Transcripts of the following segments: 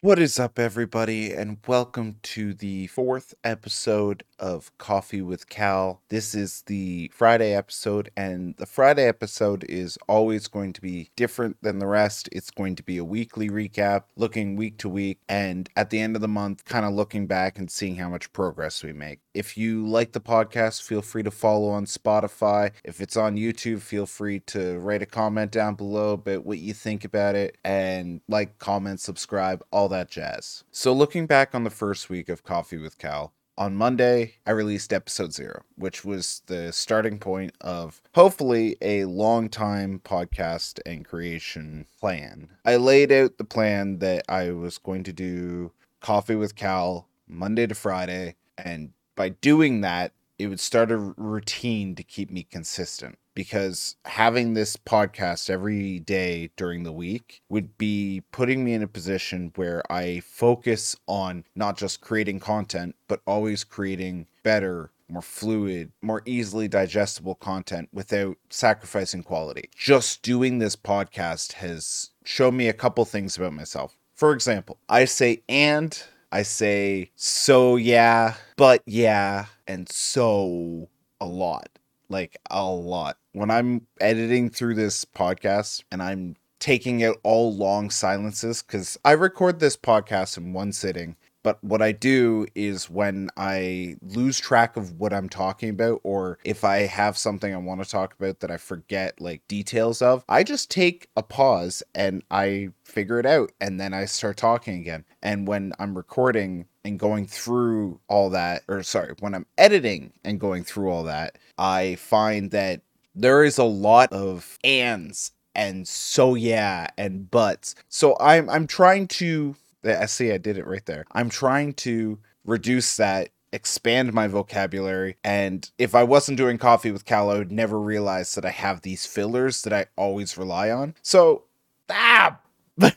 What is up, everybody, and welcome to the fourth episode of Coffee with Cal. This is the Friday episode, and the Friday episode is always going to be different than the rest. It's going to be a weekly recap, looking week to week, and at the end of the month, kind of looking back and seeing how much progress we make. If you like the podcast, feel free to follow on Spotify. If it's on YouTube, feel free to write a comment down below about what you think about it, and like, comment, subscribe, all that jazz. So, looking back on the first week of Coffee with Cal, on Monday, I released episode zero, which was the starting point of hopefully a long time podcast and creation plan. I laid out the plan that I was going to do Coffee with Cal Monday to Friday, and by doing that, it would start a routine to keep me consistent because having this podcast every day during the week would be putting me in a position where I focus on not just creating content, but always creating better, more fluid, more easily digestible content without sacrificing quality. Just doing this podcast has shown me a couple things about myself. For example, I say and I say so yeah, but yeah, and so a lot. Like a lot. When I'm editing through this podcast and I'm taking out all long silences, because I record this podcast in one sitting but what I do is when I lose track of what I'm talking about, or if I have something I want to talk about that I forget like details of, I just take a pause and I figure it out. And then I start talking again. And when I'm recording, and going through all that, or sorry, when I'm editing and going through all that, I find that there is a lot of ands and so yeah and buts. So I'm I'm trying to I see I did it right there. I'm trying to reduce that expand my vocabulary. And if I wasn't doing coffee with Cal, I would never realize that I have these fillers that I always rely on. So, ah,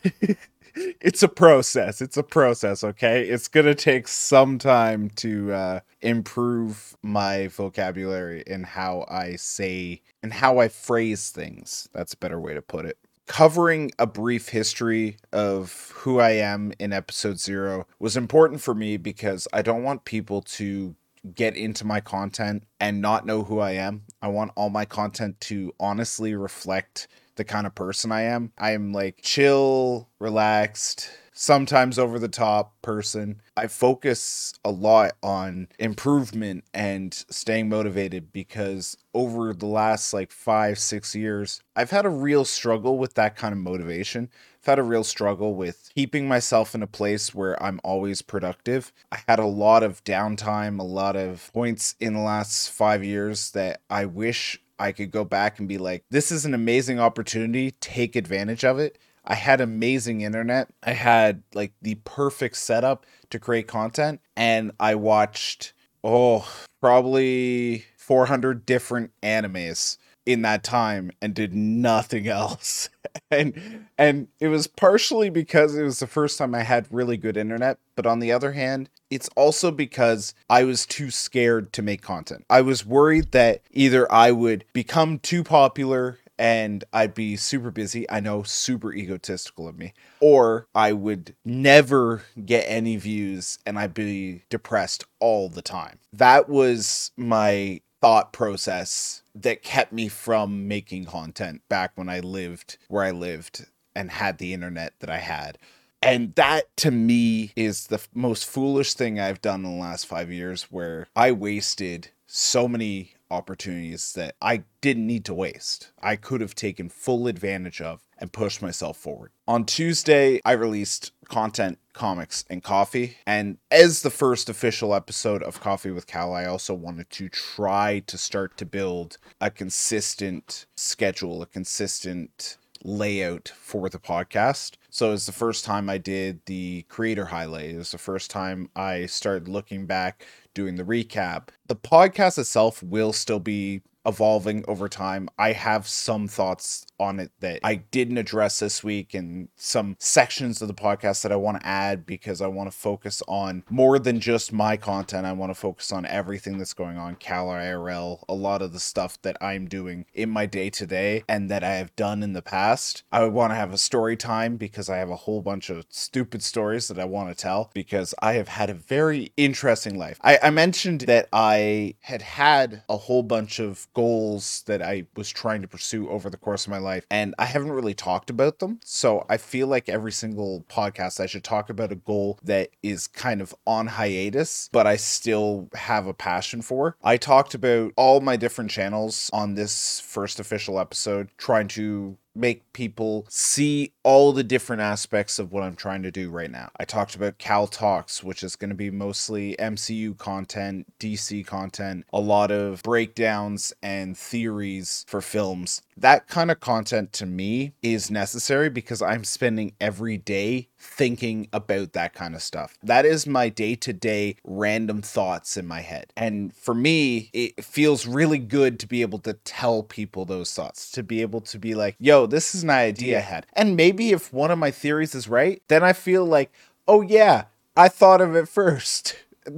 it's a process. It's a process, okay? It's going to take some time to uh, improve my vocabulary and how I say and how I phrase things. That's a better way to put it covering a brief history of who I am in episode zero was important for me because I don't want people to get into my content and not know who I am. I want all my content to honestly reflect the kind of person I am. I am like chill, relaxed, sometimes over the top person. I focus a lot on improvement and staying motivated because over the last like five, six years, I've had a real struggle with that kind of motivation. I've had a real struggle with keeping myself in a place where I'm always productive. I had a lot of downtime, a lot of points in the last five years that I wish I could go back and be like, this is an amazing opportunity, take advantage of it I had amazing internet. I had like the perfect setup to create content and I watched oh, probably 400 different animes in that time and did nothing else. and and it was partially because it was the first time I had really good internet, but on the other hand, it's also because I was too scared to make content. I was worried that either I would become too popular and I'd be super busy. I know, super egotistical of me. Or I would never get any views and I'd be depressed all the time. That was my thought process that kept me from making content back when I lived where I lived and had the internet that I had. And that to me is the most foolish thing I've done in the last five years where I wasted so many opportunities that I didn't need to waste. I could have taken full advantage of and pushed myself forward. On Tuesday, I released content, comics, and coffee. And as the first official episode of Coffee with Cal, I also wanted to try to start to build a consistent schedule, a consistent layout for the podcast. So it's the first time I did the creator highlight. It was the first time I started looking back, doing the recap. The podcast itself will still be evolving over time. I have some thoughts on it that I didn't address this week and some sections of the podcast that I want to add because I want to focus on more than just my content. I want to focus on everything that's going on, Cal IRL, a lot of the stuff that I'm doing in my day to day and that I have done in the past. I want to have a story time because I have a whole bunch of stupid stories that I want to tell because I have had a very interesting life. I, I mentioned that I had had a whole bunch of goals that I was trying to pursue over the course of my life, and I haven't really talked about them. So I feel like every single podcast I should talk about a goal that is kind of on hiatus, but I still have a passion for. I talked about all my different channels on this first official episode, trying to make people see all the different aspects of what I'm trying to do right now. I talked about Cal Talks, which is going to be mostly MCU content, DC content, a lot of breakdowns and theories for films. That kind of content to me is necessary because I'm spending every day thinking about that kind of stuff. That is my day to day random thoughts in my head. And for me, it feels really good to be able to tell people those thoughts, to be able to be like, yo, this is an idea I had. And maybe if one of my theories is right, then I feel like, oh yeah, I thought of it first.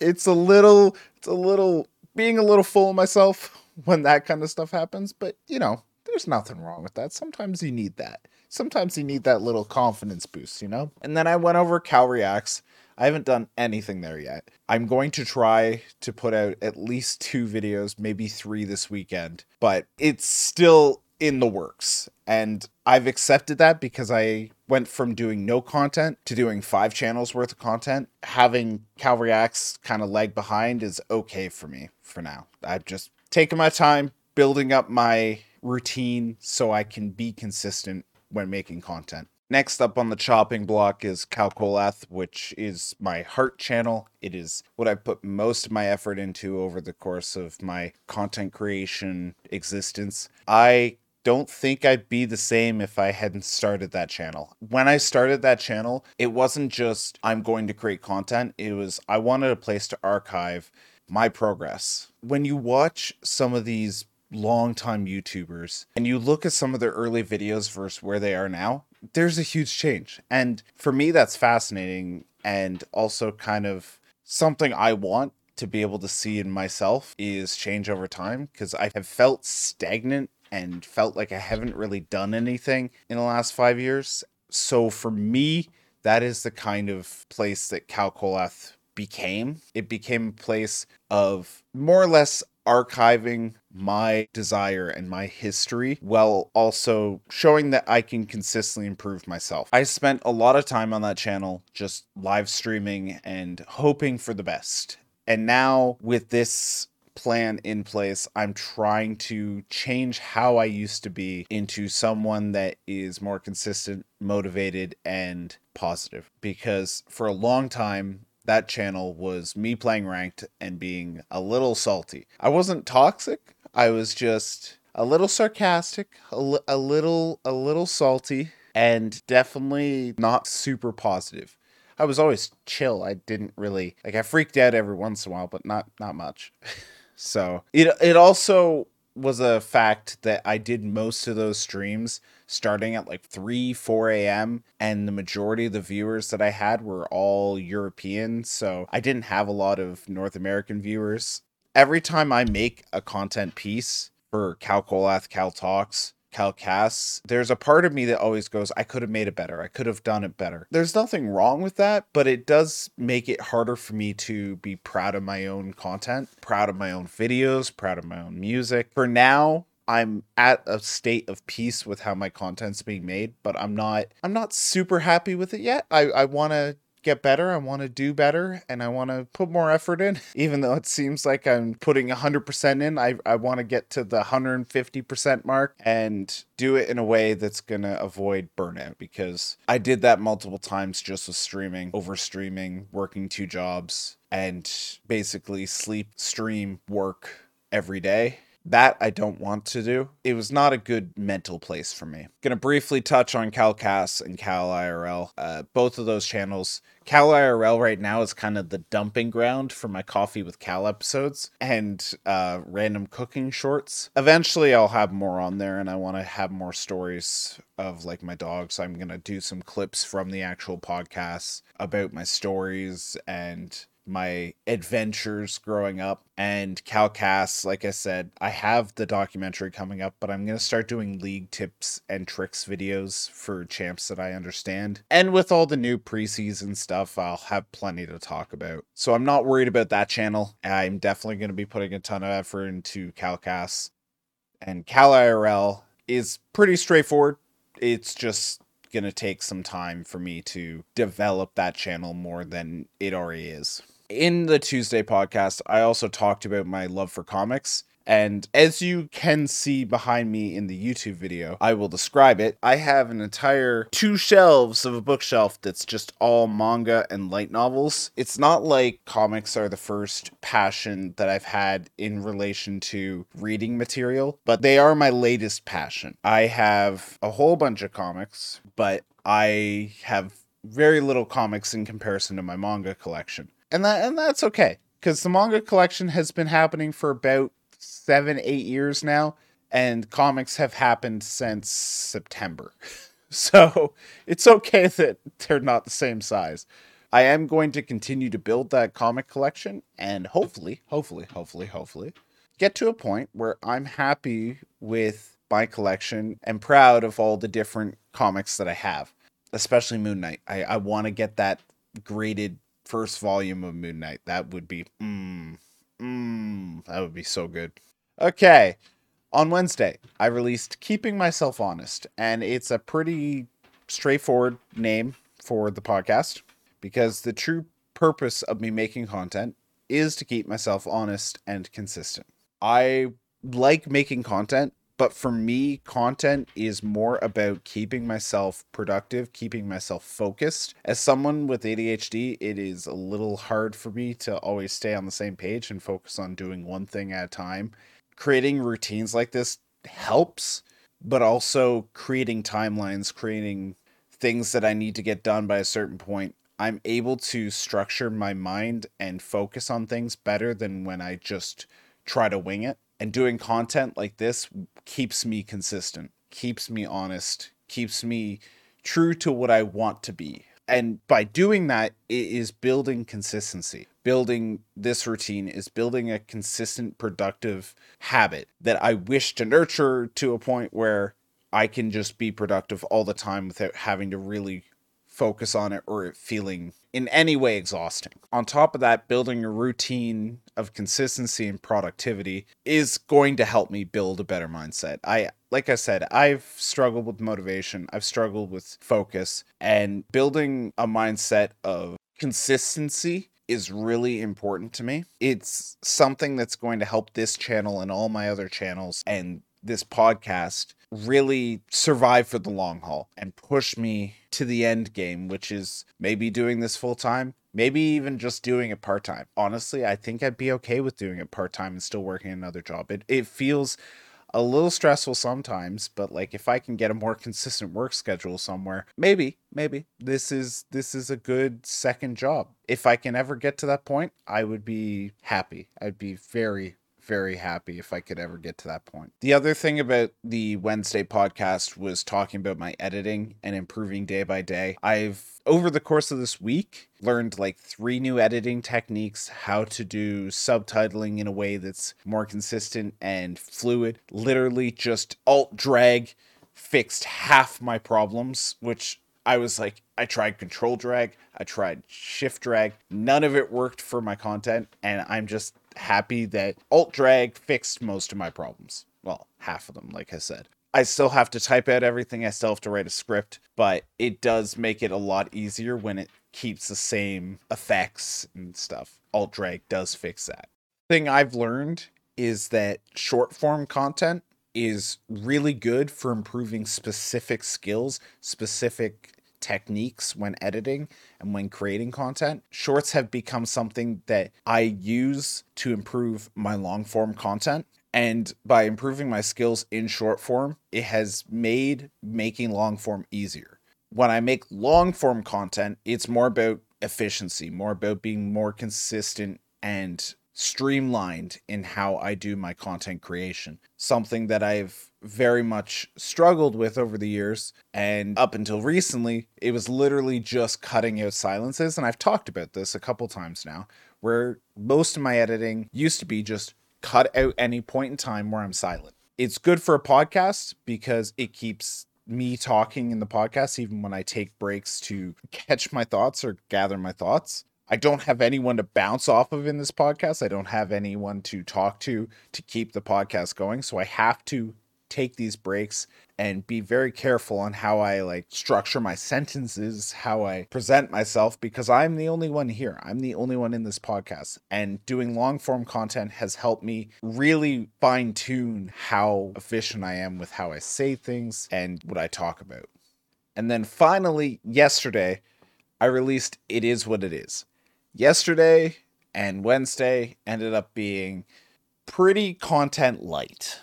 it's a little, it's a little, being a little full of myself when that kind of stuff happens. But, you know, there's nothing wrong with that. Sometimes you need that. Sometimes you need that little confidence boost, you know? And then I went over Cal Reacts. I haven't done anything there yet. I'm going to try to put out at least two videos, maybe three this weekend, but it's still in the works. And I've accepted that because I went from doing no content to doing five channels worth of content. Having Cal Reacts kind of lag behind is okay for me for now. I've just taken my time building up my routine so I can be consistent when making content. Next up on the chopping block is Kalkolath, which is my heart channel. It is what I put most of my effort into over the course of my content creation existence. I don't think I'd be the same if I hadn't started that channel. When I started that channel, it wasn't just I'm going to create content, it was I wanted a place to archive my progress. When you watch some of these longtime YouTubers and you look at some of their early videos versus where they are now, there's a huge change. And for me, that's fascinating and also kind of something I want to be able to see in myself is change over time because I have felt stagnant and felt like I haven't really done anything in the last five years. So for me, that is the kind of place that Kalkolath became. It became a place of more or less archiving my desire and my history while also showing that I can consistently improve myself. I spent a lot of time on that channel just live streaming and hoping for the best. And now with this plan in place, I'm trying to change how I used to be into someone that is more consistent, motivated, and positive. Because for a long time, that channel was me playing ranked and being a little salty. I wasn't toxic. I was just a little sarcastic, a, li- a little a little salty, and definitely not super positive. I was always chill. I didn't really like I freaked out every once in a while, but not not much. so, it it also was a fact that I did most of those streams starting at like 3, 4 a.m. And the majority of the viewers that I had were all European. So I didn't have a lot of North American viewers. Every time I make a content piece for Cal Kalkolath, Cal Talks, Cal Calcass, there's a part of me that always goes, I could have made it better. I could have done it better. There's nothing wrong with that, but it does make it harder for me to be proud of my own content, proud of my own videos, proud of my own music. For now, I'm at a state of peace with how my content's being made, but I'm not I'm not super happy with it yet. I, I wanna get better. I want to do better and I want to put more effort in. Even though it seems like I'm putting 100% in, I, I want to get to the 150% mark and do it in a way that's to avoid burnout because I did that multiple times just with streaming, over streaming, working two jobs, and basically sleep, stream, work every day That I don't want to do. It was not a good mental place for me. Gonna briefly touch on CalCast and Cal IRL. Uh, both of those channels. Cal IRL right now is kind of the dumping ground for my Coffee with Cal episodes and uh, random cooking shorts. Eventually, I'll have more on there, and I want to have more stories of like my dogs. I'm gonna do some clips from the actual podcast about my stories and my adventures growing up and CalCast. Like I said, I have the documentary coming up, but I'm going to start doing league tips and tricks videos for champs that I understand. And with all the new preseason stuff, I'll have plenty to talk about. So I'm not worried about that channel. I'm definitely going to be putting a ton of effort into CalCast. And Cal IRL is pretty straightforward. It's just going to take some time for me to develop that channel more than it already is in the Tuesday podcast, I also talked about my love for comics. And as you can see behind me in the YouTube video, I will describe it. I have an entire two shelves of a bookshelf that's just all manga and light novels. It's not like comics are the first passion that I've had in relation to reading material, but they are my latest passion. I have a whole bunch of comics, but I have very little comics in comparison to my manga collection and that and that's okay because the manga collection has been happening for about seven eight years now and comics have happened since september. So it's okay that they're not the same size. I am going to continue to build that comic collection and hopefully hopefully hopefully hopefully get to a point where i'm happy with my collection and proud of all the different comics that i have especially moon knight. I, I want to get that graded first volume of Moon Knight. That would be mmm, mmm, that would be so good. Okay. On Wednesday, I released Keeping Myself Honest, and it's a pretty straightforward name for the podcast because the true purpose of me making content is to keep myself honest and consistent. I like making content but for me, content is more about keeping myself productive, keeping myself focused. As someone with ADHD, it is a little hard for me to always stay on the same page and focus on doing one thing at a time. Creating routines like this helps, but also creating timelines, creating things that I need to get done by a certain point I'm able to structure my mind and focus on things better than when I just try to wing it and doing content like this keeps me consistent, keeps me honest, keeps me true to what I want to be. And by doing that, it is building consistency. Building this routine is building a consistent, productive habit that I wish to nurture to a point where I can just be productive all the time without having to really focus on it or it feeling in any way exhausting. On top of that, building a routine of consistency and productivity is going to help me build a better mindset. I like I said, I've struggled with motivation, I've struggled with focus, and building a mindset of consistency is really important to me. It's something that's going to help this channel and all my other channels and this podcast really survive for the long haul and push me to the end game, which is maybe doing this full time, maybe even just doing it part time. Honestly, I think I'd be okay with doing it part time and still working another job. It it feels a little stressful sometimes, but like if I can get a more consistent work schedule somewhere, maybe, maybe this is this is a good second job. If I can ever get to that point, I would be happy. I'd be very very happy if I could ever get to that point. The other thing about the Wednesday podcast was talking about my editing and improving day by day. I've, over the course of this week, learned like three new editing techniques, how to do subtitling in a way that's more consistent and fluid. Literally just alt drag fixed half my problems, which I was like, I tried control drag, I tried shift drag. None of it worked for my content. And I'm just happy that alt drag fixed most of my problems. Well, half of them, like I said. I still have to type out everything, I still have to write a script, but it does make it a lot easier when it keeps the same effects and stuff. Alt drag does fix that. Thing I've learned is that short form content is really good for improving specific skills, specific techniques when editing and when creating content. Shorts have become something that I use to improve my long form content. And by improving my skills in short form, it has made making long form easier. When I make long form content, it's more about efficiency, more about being more consistent and streamlined in how I do my content creation. Something that I've very much struggled with over the years. And up until recently, it was literally just cutting out silences. And I've talked about this a couple times now, where most of my editing used to be just cut out any point in time where I'm silent. It's good for a podcast because it keeps me talking in the podcast, even when I take breaks to catch my thoughts or gather my thoughts. I don't have anyone to bounce off of in this podcast. I don't have anyone to talk to to keep the podcast going. So I have to take these breaks and be very careful on how I like structure my sentences, how I present myself because I'm the only one here. I'm the only one in this podcast and doing long form content has helped me really fine tune how efficient I am with how I say things and what I talk about. And then finally yesterday I released It Is What It Is. Yesterday and Wednesday ended up being pretty content light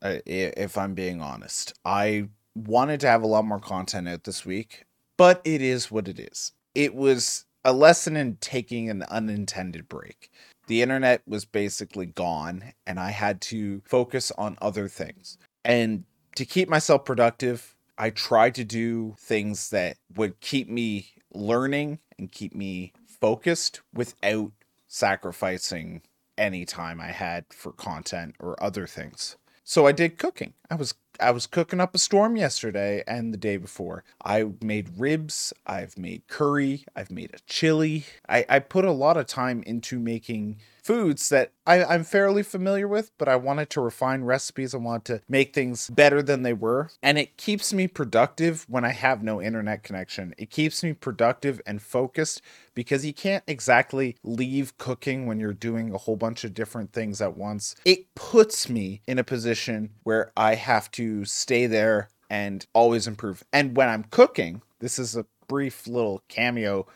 uh, if I'm being honest. I wanted to have a lot more content out this week, but it is what it is. It was a lesson in taking an unintended break. The internet was basically gone, and I had to focus on other things. And to keep myself productive, I tried to do things that would keep me learning and keep me focused without sacrificing any time I had for content or other things. So I did cooking. I was I was cooking up a storm yesterday and the day before. I made ribs, I've made curry, I've made a chili. I, I put a lot of time into making foods that I, I'm fairly familiar with, but I wanted to refine recipes. I want to make things better than they were. And it keeps me productive when I have no internet connection. It keeps me productive and focused because you can't exactly leave cooking when you're doing a whole bunch of different things at once. It puts me in a position where I have to stay there and always improve. And when I'm cooking, this is a brief little cameo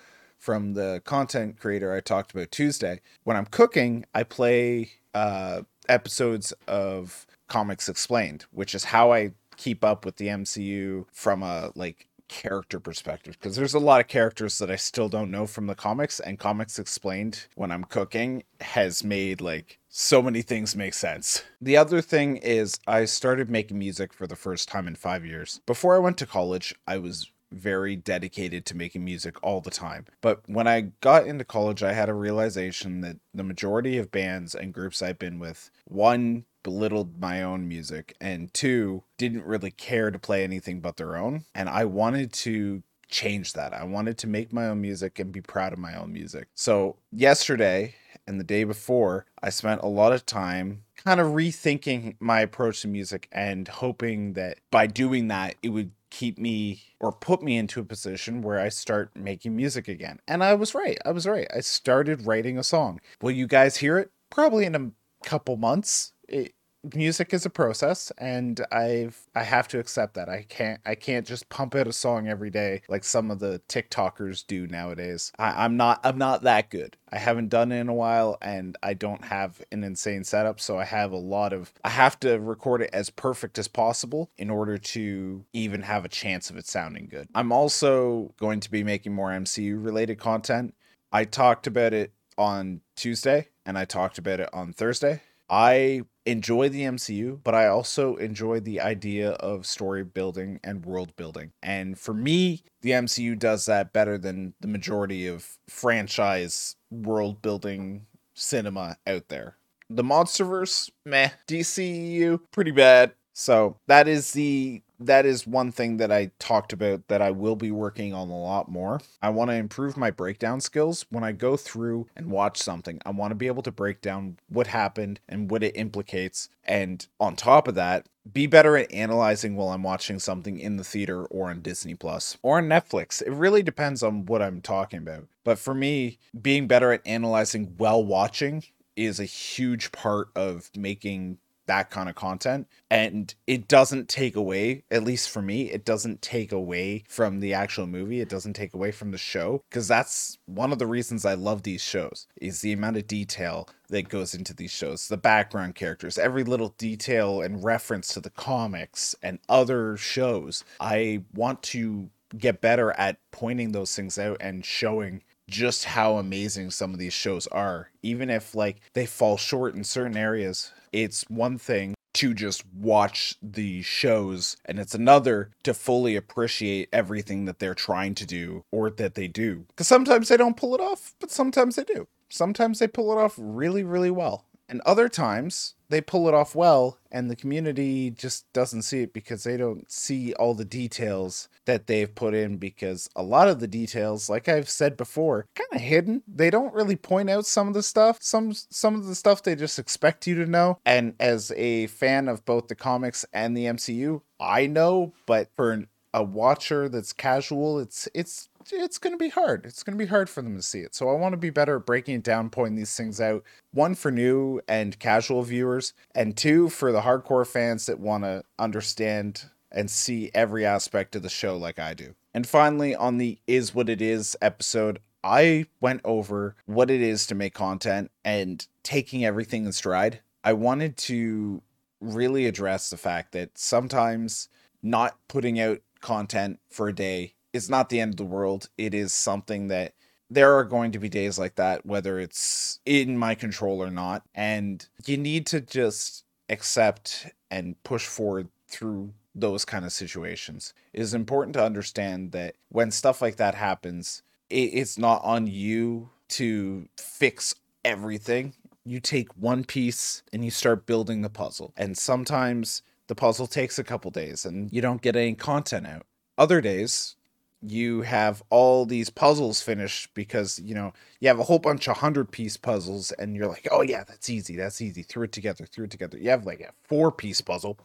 from the content creator I talked about Tuesday. When I'm cooking, I play uh, episodes of Comics Explained, which is how I keep up with the MCU from a like character perspective because there's a lot of characters that I still don't know from the comics and comics explained when I'm cooking has made like so many things make sense. The other thing is I started making music for the first time in 5 years. Before I went to college, I was very dedicated to making music all the time. But when I got into college, I had a realization that the majority of bands and groups I've been with, one, belittled my own music, and two, didn't really care to play anything but their own. And I wanted to change that. I wanted to make my own music and be proud of my own music. So, yesterday and the day before, I spent a lot of time kind of rethinking my approach to music and hoping that by doing that, it would keep me or put me into a position where I start making music again. And I was right. I was right. I started writing a song. Will you guys hear it? Probably in a couple months. It, music is a process and I've I have to accept that. I can't I can't just pump out a song every day like some of the TikTokers do nowadays. I, I'm not I'm not that good. I haven't done it in a while and I don't have an insane setup, so I have a lot of I have to record it as perfect as possible in order to even have a chance of it sounding good. I'm also going to be making more MCU related content. I talked about it on Tuesday and I talked about it on Thursday. I enjoy the MCU, but I also enjoy the idea of story building and world building. And for me, the MCU does that better than the majority of franchise world building cinema out there. The Monsterverse, meh. DCEU, pretty bad. So that is the that is one thing that I talked about that I will be working on a lot more. I want to improve my breakdown skills. When I go through and watch something, I want to be able to break down what happened and what it implicates. And on top of that, be better at analyzing while I'm watching something in the theater or on Disney Plus or on Netflix. It really depends on what I'm talking about. But for me, being better at analyzing while watching is a huge part of making that kind of content. And it doesn't take away at least for me it doesn't take away from the actual movie. It doesn't take away from the show because that's one of the reasons i love these shows is the amount of detail that goes into these shows the background characters every little detail and reference to the comics and other shows. I want to get better at pointing those things out and showing just how amazing some of these shows are. Even if like they fall short in certain areas, it's one thing to just watch the shows and it's another to fully appreciate everything that they're trying to do or that they do. Cuz sometimes they don't pull it off, but sometimes they do. Sometimes they pull it off really really well. And other times they pull it off well and the community just doesn't see it because they don't see all the details that they've put in because a lot of the details like i've said before kind of hidden. They don't really point out some of the stuff. Some some of the stuff they just expect you to know. And as a fan of both the comics and the mcu i know but for a watcher that's casual it's it's it's going to be hard. It's going to be hard for them to see it. So I want to be better at breaking it down, pointing these things out. One for new and casual viewers, and two for the hardcore fans that want to understand and see every aspect of the show like I do. And finally, on the Is What It Is episode, I went over what it is to make content and taking everything in stride. I wanted to really address the fact that sometimes not putting out content for a day is not the end of the world. It is something that there are going to be days like that, whether it's in my control or not. And you need to just accept and push forward through those kind of situations. It is important to understand that when stuff like that happens, it's not on you to fix everything. You take one piece and you start building the puzzle. And sometimes the puzzle takes a couple days and you don't get any content out. Other days, you have all these puzzles finished because you know you have a whole bunch of hundred piece puzzles and you're like oh yeah that's easy that's easy threw it together threw it together. You have like a four piece puzzle.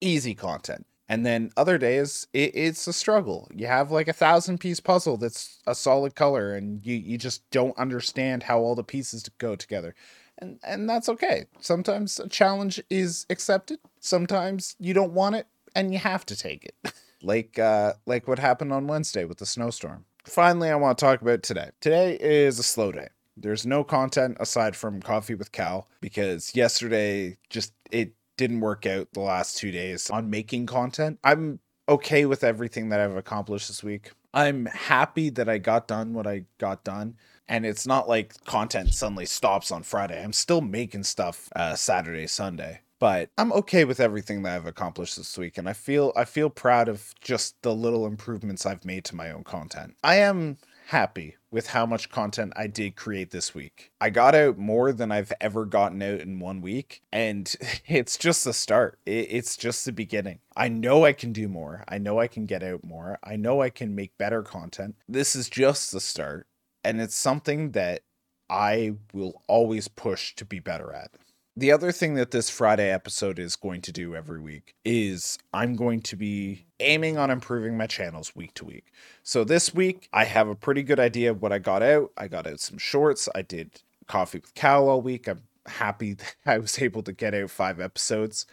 Easy content. And then other days it, it's a struggle. You have like a thousand piece puzzle that's a solid color and you, you just don't understand how all the pieces go together. And and that's okay. Sometimes a challenge is accepted. Sometimes you don't want it and you have to take it like uh, like what happened on Wednesday with the snowstorm. Finally, I want to talk about today. Today is a slow day. There's no content aside from coffee with Cal because yesterday just it didn't work out the last 2 days on making content. I'm okay with everything that I've accomplished this week. I'm happy that I got done what I got done. And it's not like content suddenly stops on Friday. I'm still making stuff uh, Saturday, Sunday but I'm okay with everything that I've accomplished this week and I feel I feel proud of just the little improvements I've made to my own content. I am happy with how much content I did create this week. I got out more than I've ever gotten out in one week, and it's just the start. It's just the beginning. I know I can do more. I know I can get out more. I know I can make better content. This is just the start, and it's something that I will always push to be better at the other thing that this Friday episode is going to do every week is I'm going to be aiming on improving my channels week to week. So this week, I have a pretty good idea of what I got out. I got out some shorts. I did coffee with Cal all week. I'm happy that I was able to get out five episodes.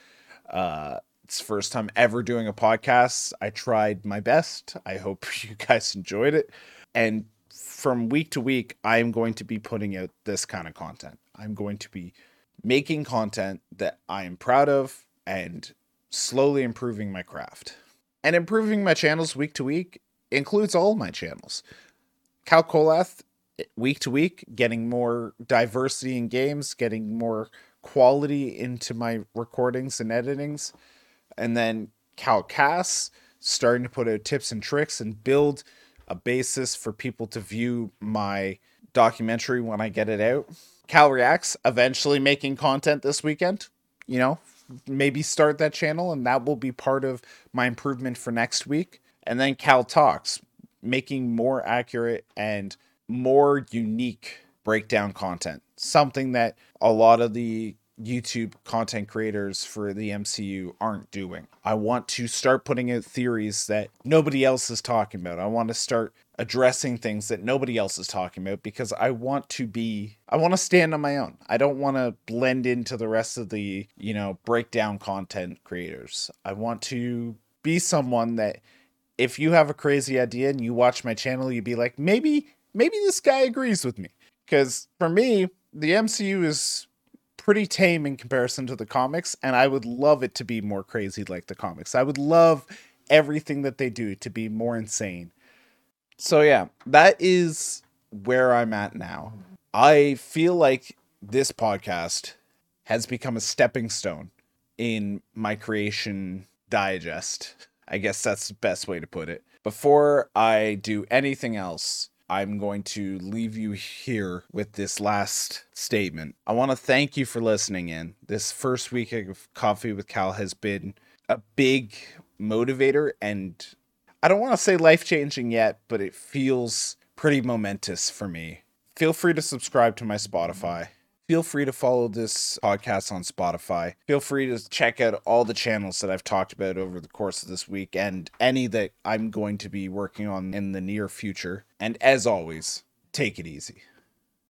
Uh, it's first time ever doing a podcast. I tried my best. I hope you guys enjoyed it. And from week to week, I'm going to be putting out this kind of content. I'm going to be making content that I am proud of and slowly improving my craft. And improving my channels week to week includes all my channels. Kalkolath, eh, week to week, getting more diversity in games, getting more quality into my recordings and editings. And then Cal Cass, starting to put out tips and tricks and build a basis for people to view my documentary when I get it out. Cal Reacts eventually making content this weekend. You know, maybe start that channel and that will be part of my improvement for next week. And then Cal Talks, making more accurate and more unique breakdown content. Something that a lot of the YouTube content creators for the MCU aren't doing. I want to start putting out theories that nobody else is talking about. I want to start addressing things that nobody else is talking about because I want to be I want to stand on my own. I don't want to blend into the rest of the, you know, breakdown content creators. I want to be someone that if you have a crazy idea and you watch my channel, you'd be like, maybe maybe this guy agrees with me. Cuz for me, the MCU is pretty tame in comparison to the comics and I would love it to be more crazy like the comics. I would love everything that they do to be more insane so yeah, that is where I'm at now. I feel like this podcast has become a stepping stone in my creation digest. I guess that's the best way to put it. Before I do anything else, I'm going to leave you here with this last statement. I want to thank you for listening in. This first week of Coffee with Cal has been a big motivator and I don't want to say life changing yet, but it feels pretty momentous for me. Feel free to subscribe to my Spotify. Feel free to follow this podcast on Spotify. Feel free to check out all the channels that I've talked about over the course of this week and any that I'm going to be working on in the near future. And as always, take it easy.